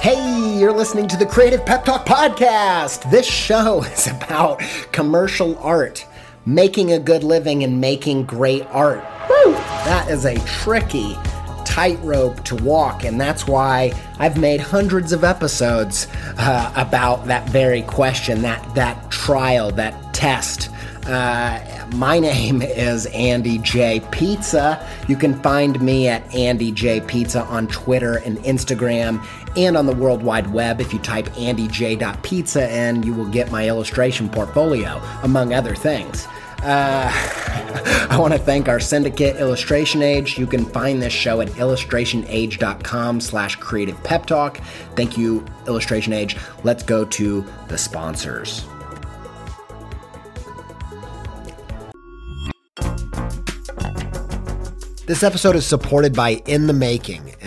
Hey, you're listening to the Creative Pep Talk Podcast. This show is about commercial art, making a good living and making great art. Woo! That is a tricky tightrope to walk, and that's why I've made hundreds of episodes uh, about that very question, that that trial, that test. Uh, my name is Andy J Pizza. You can find me at Andy J Pizza on Twitter and Instagram and on the World Wide Web. If you type andyj.pizza in, you will get my illustration portfolio, among other things. Uh, I want to thank our syndicate, Illustration Age. You can find this show at illustrationage.com slash creative pep talk. Thank you, Illustration Age. Let's go to the sponsors. This episode is supported by In the Making,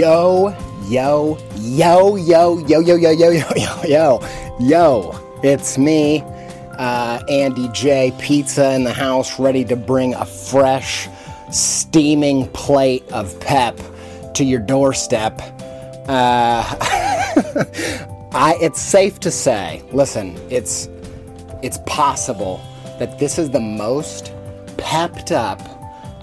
Yo, yo, yo, yo, yo, yo, yo, yo, yo, yo, yo, yo. It's me, uh, Andy J. Pizza in the house, ready to bring a fresh, steaming plate of pep to your doorstep. Uh, I, it's safe to say, listen, it's it's possible that this is the most pepped up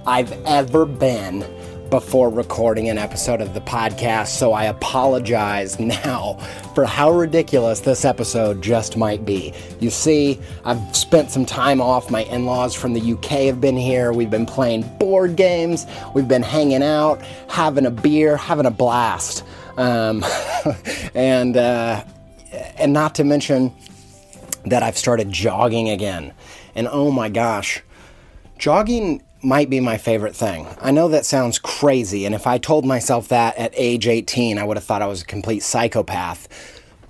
I've ever been before recording an episode of the podcast, so I apologize now for how ridiculous this episode just might be. You see, I've spent some time off. My in laws from the UK have been here. We've been playing board games, we've been hanging out, having a beer, having a blast. Um, and, uh, and not to mention that I've started jogging again. And oh my gosh, jogging might be my favorite thing. I know that sounds crazy, and if I told myself that at age 18, I would have thought I was a complete psychopath.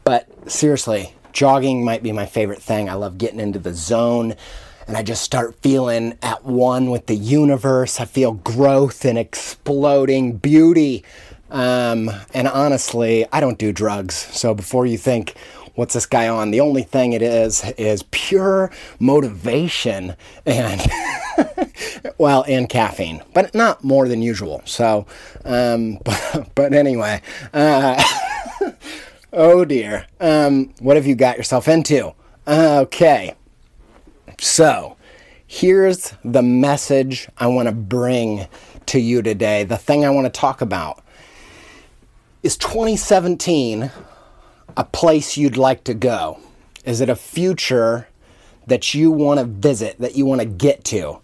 But seriously, jogging might be my favorite thing. I love getting into the zone, and I just start feeling at one with the universe. I feel growth and exploding beauty. Um, and honestly, I don't do drugs. So before you think, what's this guy on? The only thing it is is pure motivation and well, and caffeine, but not more than usual. So, um, but, but anyway, uh, oh dear, um, what have you got yourself into? Okay, so here's the message I want to bring to you today. The thing I want to talk about is 2017 a place you'd like to go? Is it a future that you want to visit, that you want to get to?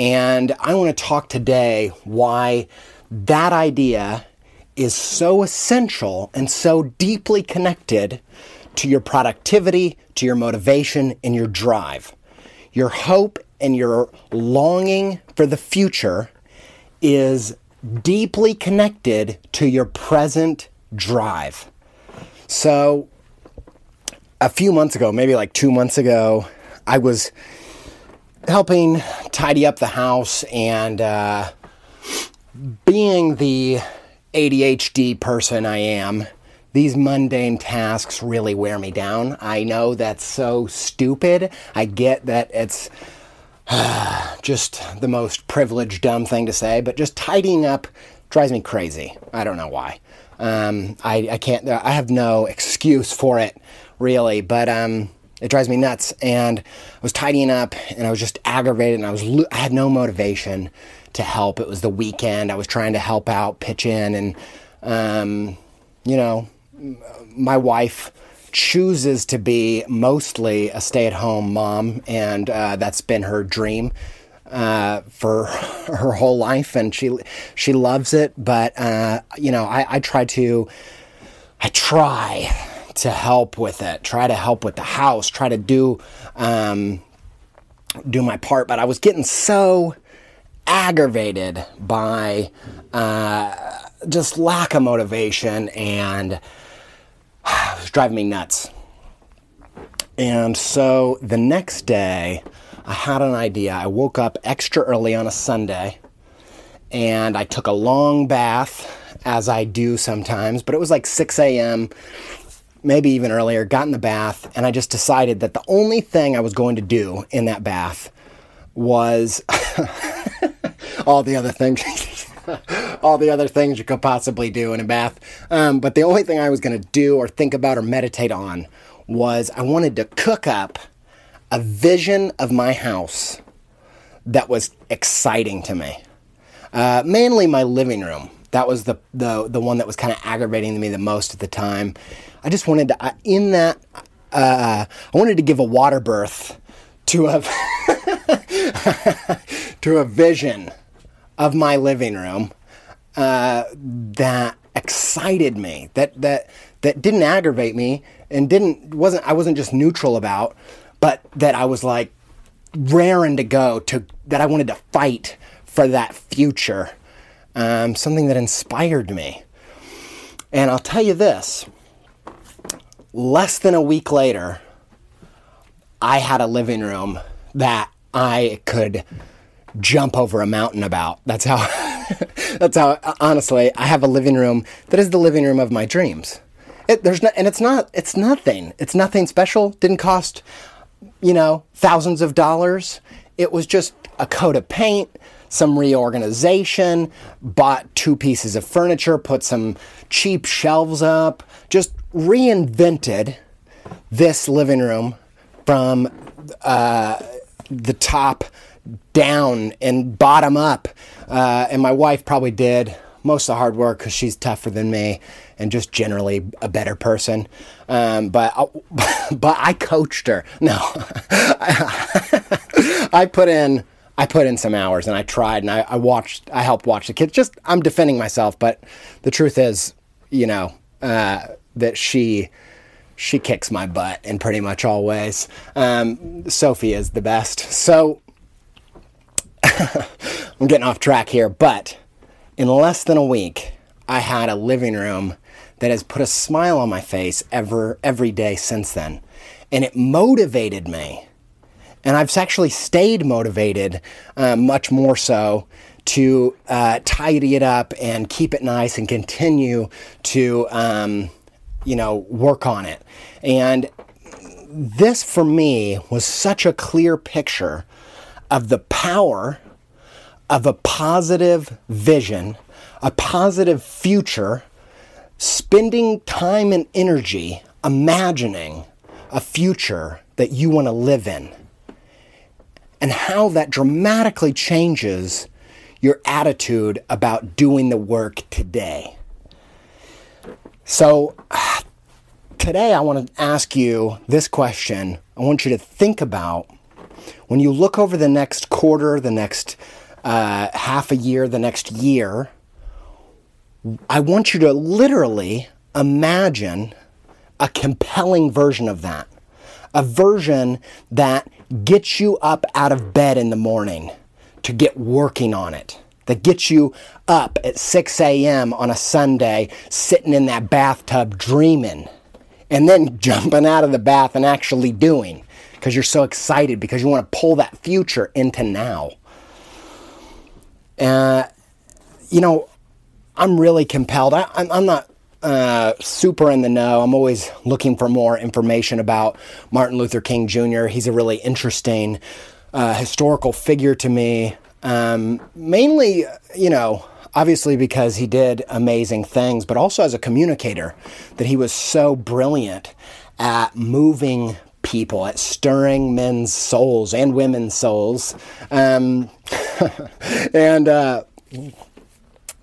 And I want to talk today why that idea is so essential and so deeply connected to your productivity, to your motivation, and your drive. Your hope and your longing for the future is deeply connected to your present drive. So, a few months ago, maybe like two months ago, I was helping tidy up the house and uh, being the ADHD person I am, these mundane tasks really wear me down. I know that's so stupid. I get that it's uh, just the most privileged, dumb thing to say, but just tidying up drives me crazy. I don't know why. Um, I, I can't, I have no excuse for it, really, but um, it drives me nuts. And I was tidying up and I was just aggravated and I was, I had no motivation to help. It was the weekend. I was trying to help out, pitch in, and um, you know, my wife chooses to be mostly a stay-at-home mom, and uh, that's been her dream uh, for her whole life, and she she loves it. But uh, you know, I, I try to I try to help with it, try to help with the house, try to do um, do my part. But I was getting so aggravated by uh, just lack of motivation and it was driving me nuts. And so the next day, I had an idea. I woke up extra early on a Sunday and I took a long bath, as I do sometimes, but it was like 6 a.m., maybe even earlier. Got in the bath, and I just decided that the only thing I was going to do in that bath was all the other things. all the other things you could possibly do in a bath. Um, but the only thing I was going to do or think about or meditate on was I wanted to cook up a vision of my house that was exciting to me. Uh, mainly my living room. That was the, the, the one that was kind of aggravating to me the most at the time. I just wanted to, uh, in that, uh, I wanted to give a water birth to a to a vision of my living room uh, that excited me, that that that didn't aggravate me, and didn't wasn't I wasn't just neutral about, but that I was like raring to go to that I wanted to fight for that future, um, something that inspired me. And I'll tell you this: less than a week later, I had a living room that I could jump over a mountain about. That's how, that's how, honestly, I have a living room that is the living room of my dreams. It, there's no, and it's not, it's nothing. It's nothing special. Didn't cost, you know, thousands of dollars. It was just a coat of paint, some reorganization, bought two pieces of furniture, put some cheap shelves up, just reinvented this living room from uh, the top down and bottom up. Uh, and my wife probably did most of the hard work because she's tougher than me and just generally a better person. Um, but I, but I coached her. No, I put in I put in some hours and I tried and I, I, watched. I helped watch the kids. Just I'm defending myself, but the truth is, you know, uh, that she she kicks my butt in pretty much all ways. Um, Sophie is the best. So I'm getting off track here, but in less than a week, I had a living room that has put a smile on my face ever every day since then, and it motivated me. And I've actually stayed motivated, uh, much more so, to uh, tidy it up and keep it nice and continue to. Um, you know, work on it. And this for me was such a clear picture of the power of a positive vision, a positive future, spending time and energy imagining a future that you want to live in, and how that dramatically changes your attitude about doing the work today. So, today I want to ask you this question. I want you to think about when you look over the next quarter, the next uh, half a year, the next year, I want you to literally imagine a compelling version of that. A version that gets you up out of bed in the morning to get working on it. That gets you up at 6 a.m. on a Sunday, sitting in that bathtub dreaming, and then jumping out of the bath and actually doing because you're so excited because you want to pull that future into now. Uh, you know, I'm really compelled. I, am not uh, super in the know. I'm always looking for more information about Martin Luther King Jr. He's a really interesting uh, historical figure to me. Um, mainly, you know, obviously because he did amazing things, but also as a communicator, that he was so brilliant at moving people, at stirring men's souls and women's souls. Um, and, uh,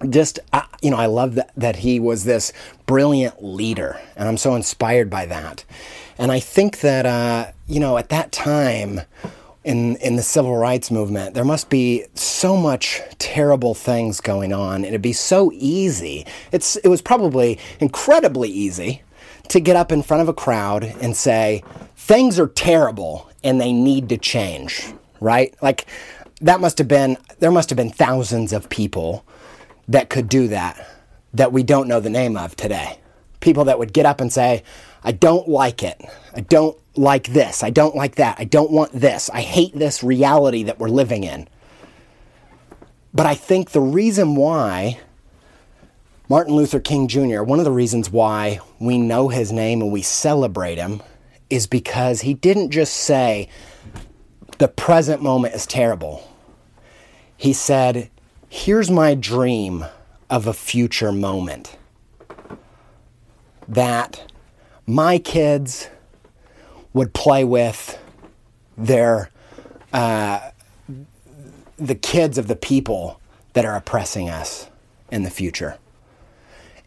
just you know i love that, that he was this brilliant leader and i'm so inspired by that. And i think that uh, you know at that time in in the civil rights movement there must be so much terrible things going on and it'd be so easy it's it was probably incredibly easy to get up in front of a crowd and say things are terrible and they need to change right? Like that must have been there must have been thousands of people that could do that that we don't know the name of today. People that would get up and say, I don't like it. I don't like this. I don't like that. I don't want this. I hate this reality that we're living in. But I think the reason why Martin Luther King Jr., one of the reasons why we know his name and we celebrate him is because he didn't just say, the present moment is terrible. He said, Here's my dream of a future moment that my kids would play with their uh, the kids of the people that are oppressing us in the future.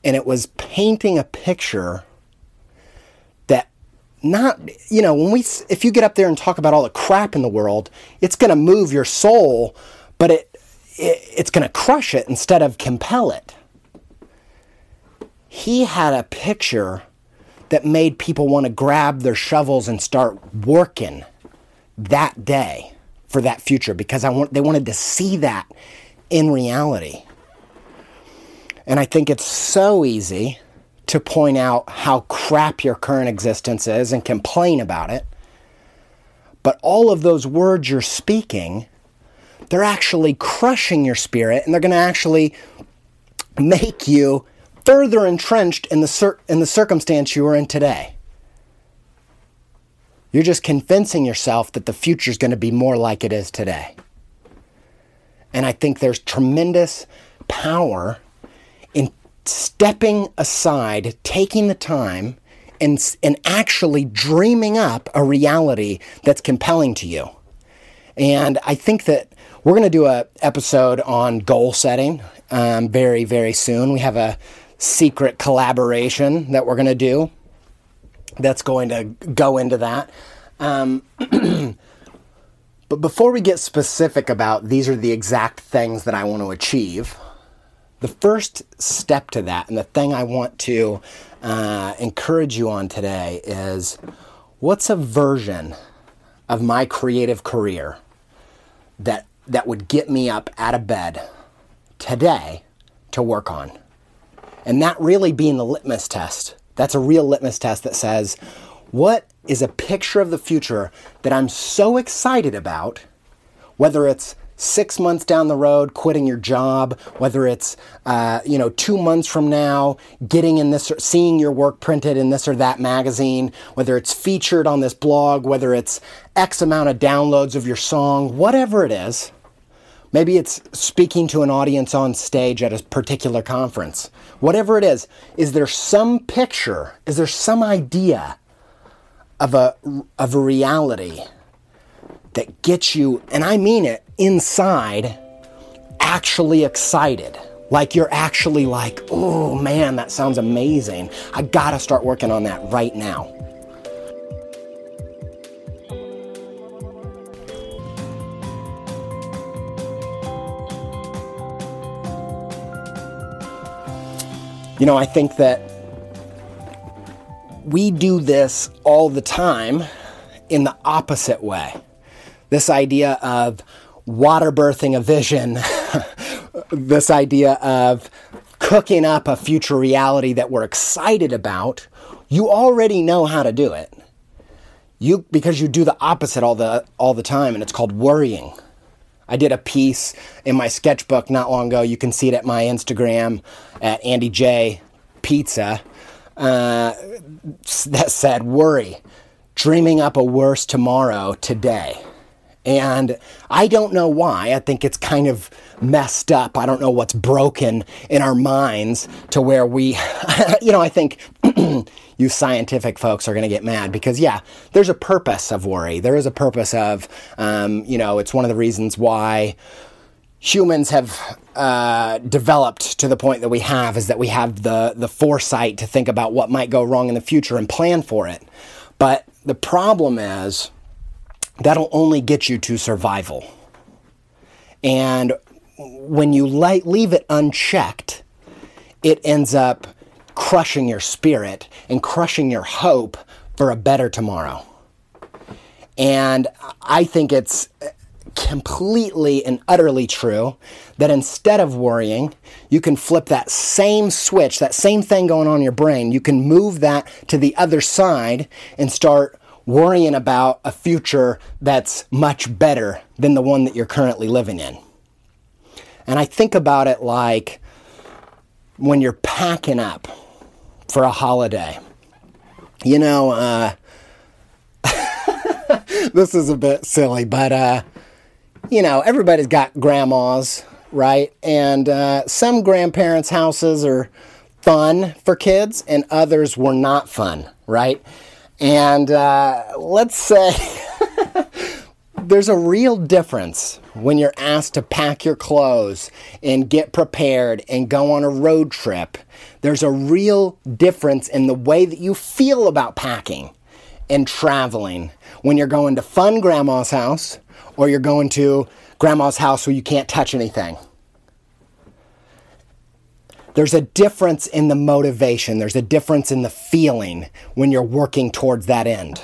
And it was painting a picture that not, you know, when we, if you get up there and talk about all the crap in the world, it's going to move your soul, but it, it's going to crush it instead of compel it. He had a picture that made people want to grab their shovels and start working that day for that future because I want, they wanted to see that in reality. And I think it's so easy to point out how crap your current existence is and complain about it. But all of those words you're speaking they're actually crushing your spirit and they're going to actually make you further entrenched in the, cir- in the circumstance you are in today. You're just convincing yourself that the future is going to be more like it is today. And I think there's tremendous power in stepping aside, taking the time, and, and actually dreaming up a reality that's compelling to you. And I think that we're going to do a episode on goal setting um, very, very soon. We have a secret collaboration that we're going to do that's going to go into that. Um, but before we get specific about these are the exact things that I want to achieve, the first step to that and the thing I want to uh, encourage you on today is what's a version of my creative career that that would get me up out of bed today to work on. And that really being the litmus test. That's a real litmus test that says, what is a picture of the future that I'm so excited about, whether it's six months down the road, quitting your job, whether it's uh, you know two months from now, getting in this, seeing your work printed in this or that magazine, whether it's featured on this blog, whether it's X amount of downloads of your song, whatever it is. Maybe it's speaking to an audience on stage at a particular conference. Whatever it is, is there some picture? Is there some idea of a of a reality that gets you, and I mean it, inside actually excited. Like you're actually like, oh man, that sounds amazing. I gotta start working on that right now. You know, I think that we do this all the time in the opposite way. This idea of, water birthing a vision, this idea of cooking up a future reality that we're excited about, you already know how to do it. You because you do the opposite all the all the time and it's called worrying. I did a piece in my sketchbook not long ago. You can see it at my Instagram at Andy J Pizza uh, that said worry, dreaming up a worse tomorrow today. And I don't know why. I think it's kind of messed up. I don't know what's broken in our minds to where we, you know, I think you scientific folks are going to get mad because, yeah, there's a purpose of worry. There is a purpose of, um, you know, it's one of the reasons why humans have uh, developed to the point that we have is that we have the the foresight to think about what might go wrong in the future and plan for it. But the problem is that'll only get you to survival. And when you leave it unchecked, it ends up crushing your spirit and crushing your hope for a better tomorrow. And I think it's completely and utterly true that instead of worrying, you can flip that same switch, that same thing going on in your brain, you can move that to the other side and start worrying about a future that's much better than the one that you're currently living in. And I think about it like when you're packing up for a holiday. You know, uh, this is a bit silly, but uh, you know, everybody's got grandmas, right? And uh, some grandparents' houses are fun for kids, and others were not fun, right? And uh, let's say there's a real difference when you're asked to pack your clothes and get prepared and go on a road trip. There's a real difference in the way that you feel about packing and traveling when you're going to fun grandma's house or you're going to grandma's house where you can't touch anything. There's a difference in the motivation, there's a difference in the feeling when you're working towards that end.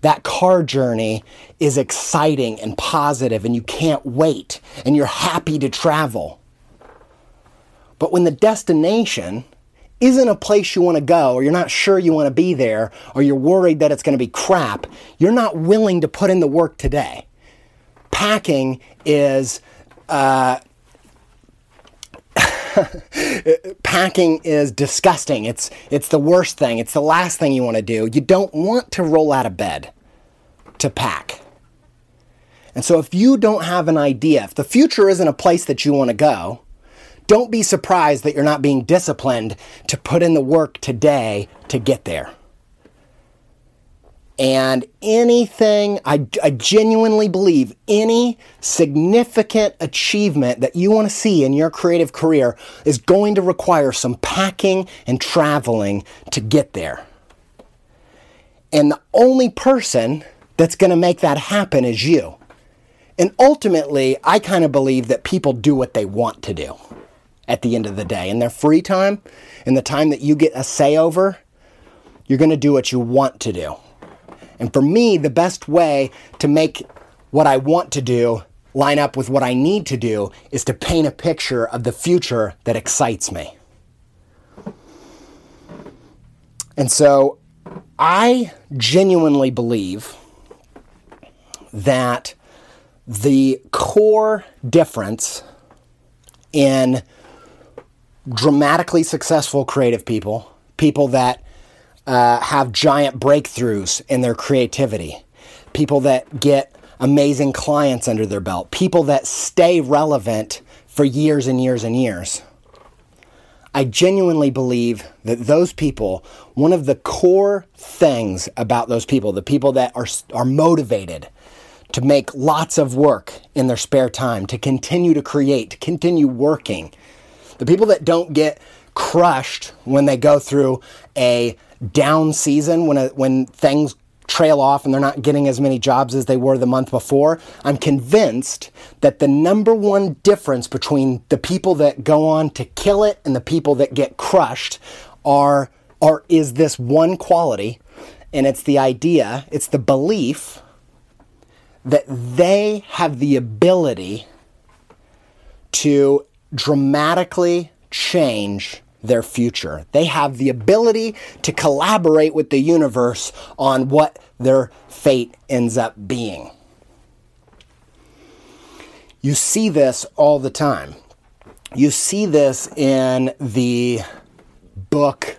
That car journey is exciting and positive, and you can't wait, and you're happy to travel. But when the destination isn't a place you want to go, or you're not sure you want to be there, or you're worried that it's going to be crap, you're not willing to put in the work today packing is uh, packing is disgusting. It's it's the worst thing. It's the last thing you want to do. You don't want to roll out of bed to pack. And so if you don't have an idea, if the future isn't a place that you want to go, don't be surprised that you're not being disciplined to put in the work today to get there. And anything, I, I genuinely believe, any significant achievement that you want to see in your creative career is going to require some packing and traveling to get there. And the only person that's going to make that happen is you. And ultimately, I kind of believe that people do what they want to do at the end of the day. In their free time, in the time that you get a say over, you're going to do what you want to do. And for me, the best way to make what I want to do line up with what I need to do is to paint a picture of the future that excites me. And so I genuinely believe that the core difference in dramatically successful creative people, people that uh, have giant breakthroughs in their creativity, people that get amazing clients under their belt, people that stay relevant for years and years and years. I genuinely believe that those people, one of the core things about those people, the people that are, are motivated to make lots of work in their spare time, to continue to create, to continue working, the people that don't get crushed when they go through a down season when a, when things trail off and they're not getting as many jobs as they were the month before. I'm convinced that the number one difference between the people that go on to kill it and the people that get crushed are, are is this one quality, and it's the idea, it's the belief that they have the ability to dramatically change their future. They have the ability to collaborate with the universe on what their fate ends up being. You see this all the time. You see this in the book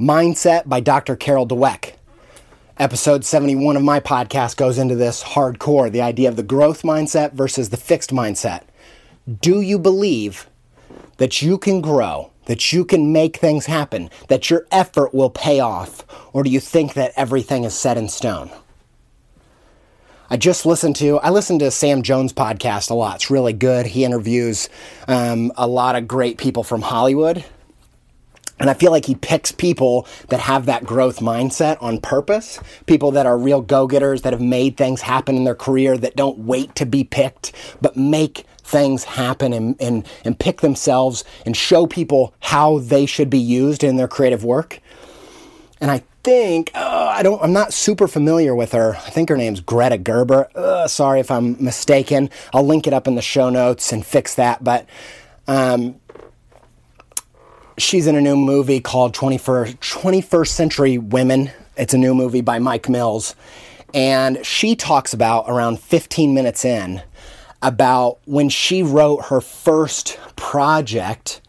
Mindset by Dr. Carol Dweck. Episode 71 of my podcast goes into this hardcore the idea of the growth mindset versus the fixed mindset. Do you believe that you can grow that you can make things happen, that your effort will pay off? Or do you think that everything is set in stone? I just listened to, I listen to Sam Jones' podcast a lot. It's really good. He interviews um, a lot of great people from Hollywood. And I feel like he picks people that have that growth mindset on purpose, people that are real go getters, that have made things happen in their career, that don't wait to be picked, but make things happen and, and, and pick themselves and show people how they should be used in their creative work. And I think oh, I don't. I'm not super familiar with her. I think her name's Greta Gerber. Uh, sorry if I'm mistaken. I'll link it up in the show notes and fix that. But um, she's in a new movie called 21st, 21st Century Women. It's a new movie by Mike Mills, and she talks about around 15 minutes in about when she wrote her first project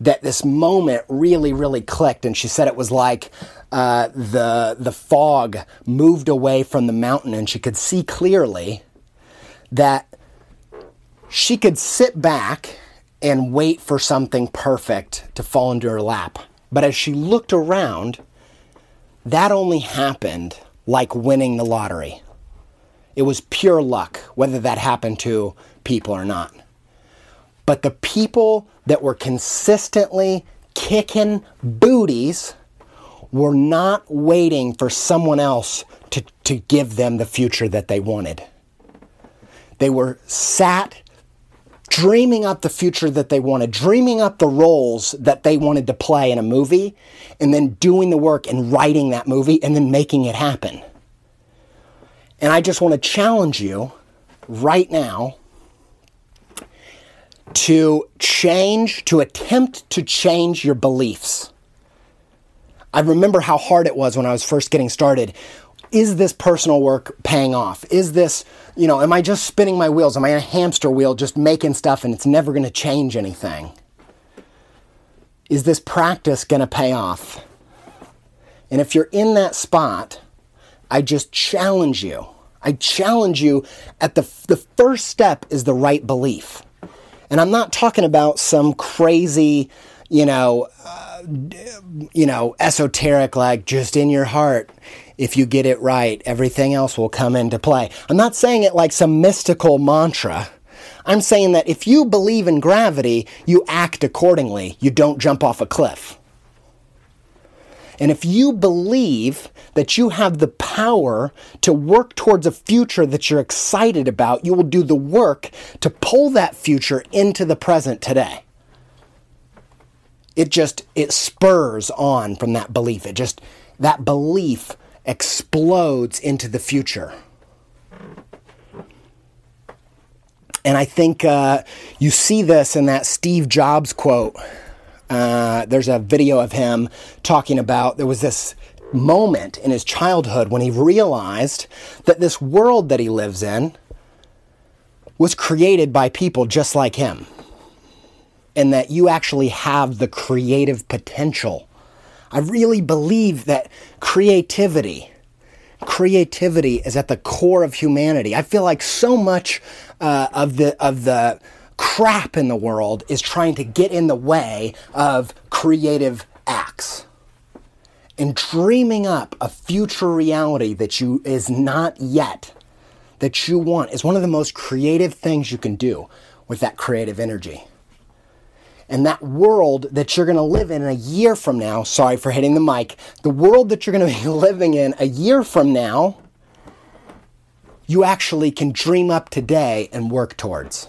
that this moment really really clicked and she said it was like uh, the the fog moved away from the mountain and she could see clearly that she could sit back and wait for something perfect to fall into her lap but as she looked around that only happened like winning the lottery it was pure luck, whether that happened to people or not. But the people that were consistently kicking booties were not waiting for someone else to, to give them the future that they wanted. They were sat dreaming up the future that they wanted, dreaming up the roles that they wanted to play in a movie, and then doing the work and writing that movie and then making it happen. And I just want to challenge you right now to change, to attempt to change your beliefs. I remember how hard it was when I was first getting started. Is this personal work paying off? Is this, you know, am I just spinning my wheels? Am I a hamster wheel just making stuff and it's never going to change anything? Is this practice going to pay off? And if you're in that spot, I just challenge you. I challenge you at the, the first step is the right belief. And I'm not talking about some crazy, you know, uh, you know, esoteric like just in your heart. If you get it right, everything else will come into play. I'm not saying it like some mystical mantra. I'm saying that if you believe in gravity, you act accordingly. You don't jump off a cliff. And if you believe that you have the power to work towards a future that you're excited about, you will do the work to pull that future into the present today. It just it spurs on from that belief. It just that belief explodes into the future. And I think uh, you see this in that Steve Jobs quote uh, there's a video of him talking about there was this moment in his childhood when he realized that this world that he lives in was created by people just like him. And that you actually have the creative potential. I really believe that creativity, creativity is at the core of humanity. I feel like so much uh, of the of the crap in the world is trying to get in the way of creative acts and dreaming up a future reality that you is not yet that you want is one of the most creative things you can do with that creative energy. And that world that you're going to live in a year from now, sorry for hitting the mic, the world that you're going to be living in a year from now, you actually can dream up today and work towards.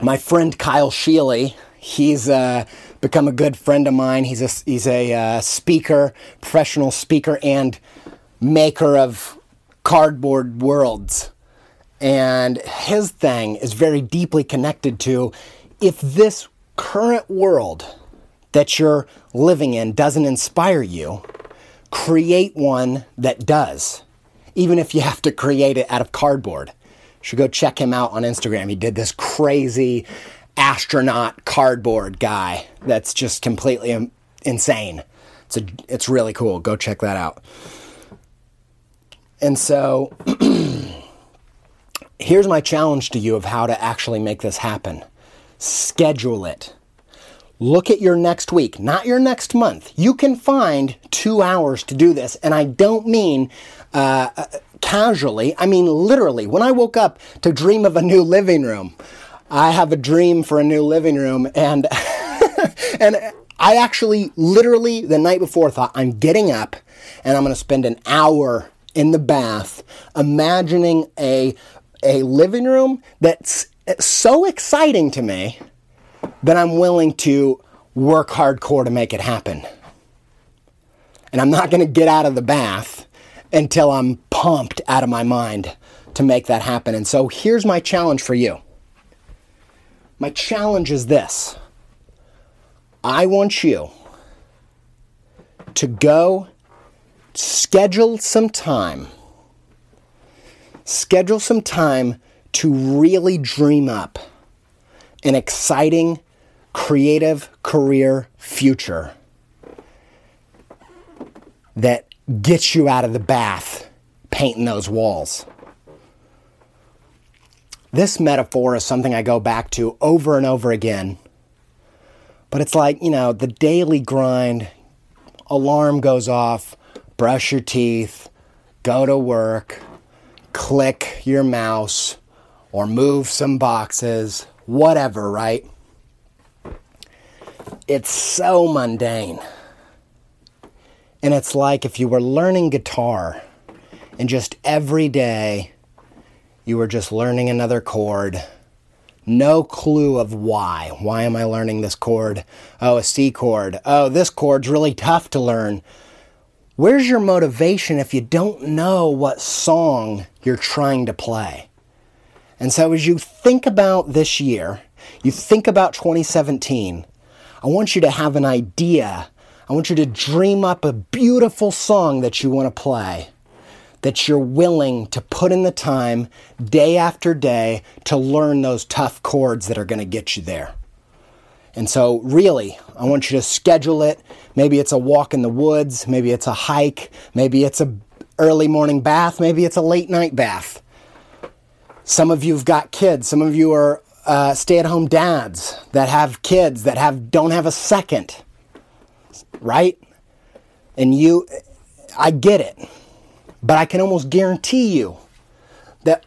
My friend Kyle Scheele, he's uh, become a good friend of mine. He's a, he's a uh, speaker, professional speaker, and maker of cardboard worlds. And his thing is very deeply connected to if this current world that you're living in doesn't inspire you, create one that does, even if you have to create it out of cardboard. You should go check him out on Instagram. He did this crazy astronaut cardboard guy that's just completely insane. It's, a, it's really cool. Go check that out. And so here's my challenge to you of how to actually make this happen schedule it. Look at your next week, not your next month. You can find two hours to do this. And I don't mean uh, casually, I mean literally. When I woke up to dream of a new living room, I have a dream for a new living room. And, and I actually literally the night before thought, I'm getting up and I'm going to spend an hour in the bath imagining a a living room that's so exciting to me that I'm willing to work hardcore to make it happen. And I'm not going to get out of the bath until I'm pumped out of my mind to make that happen. And so here's my challenge for you. My challenge is this I want you to go schedule some time schedule some time to really dream up an exciting, creative career future that gets you out of the bath painting those walls. This metaphor is something I go back to over and over again. But it's like, you know, the daily grind, alarm goes off, brush your teeth, go to work, click your mouse or move some boxes, whatever, right? It's so mundane. And it's like if you were learning guitar and just every day you were just learning another chord. No clue of why. Why am I learning this chord? Oh, a C chord. Oh, this chord's really tough to learn. Where's your motivation if you don't know what song you're trying to play? And so, as you think about this year, you think about 2017, I want you to have an idea. I want you to dream up a beautiful song that you want to play, that you're willing to put in the time day after day to learn those tough chords that are going to get you there. And so, really, I want you to schedule it. Maybe it's a walk in the woods, maybe it's a hike, maybe it's a early morning bath, maybe it's a late night bath. Some of you've got kids. Some of you are uh, stay-at-home dads that have kids that have don't have a second, right? And you, I get it, but I can almost guarantee you that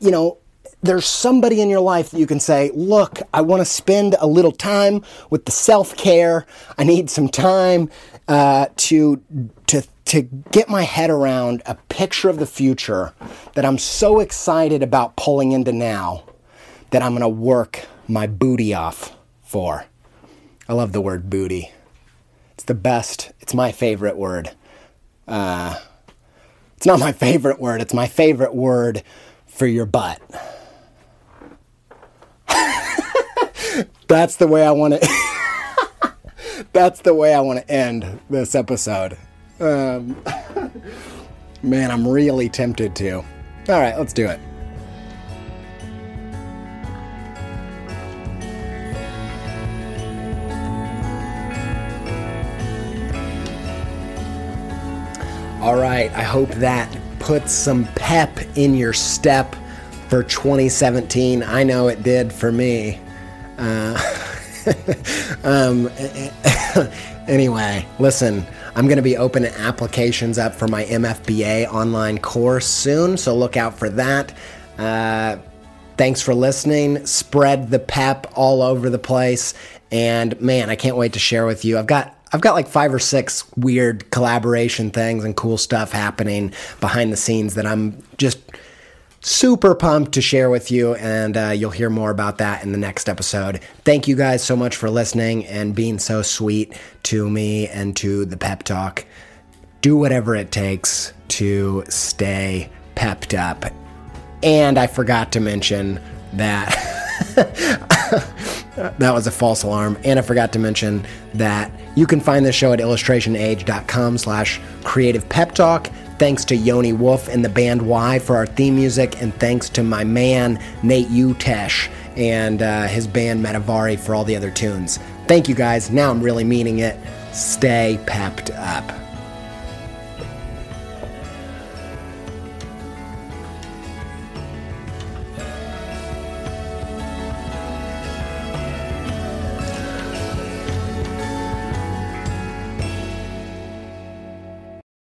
you know there's somebody in your life that you can say, look, I want to spend a little time with the self care. I need some time uh, to to to get my head around a picture of the future that I'm so excited about pulling into now that I'm going to work my booty off for. I love the word booty. It's the best. It's my favorite word. Uh, it's not my favorite word. It's my favorite word for your butt. That's the way I want to. that's the way I want to end this episode. Um, man, I'm really tempted to. All right, let's do it. All right, I hope that puts some pep in your step for 2017. I know it did for me. Uh, um, anyway, listen, I'm going to be opening applications up for my MFBA online course soon, so look out for that. Uh, Thanks for listening. Spread the pep all over the place. And man, I can't wait to share with you. I've got I've got like five or six weird collaboration things and cool stuff happening behind the scenes that I'm just super pumped to share with you, and uh, you'll hear more about that in the next episode. Thank you guys so much for listening and being so sweet to me and to the pep talk. Do whatever it takes to stay pepped up. And I forgot to mention that. that was a false alarm. And I forgot to mention that you can find this show at illustrationage.com slash creative pep talk. Thanks to Yoni Wolf and the band WHY? for our theme music, and thanks to my man Nate Utesch and uh, his band Metavari for all the other tunes. Thank you guys. Now I'm really meaning it. Stay pepped up.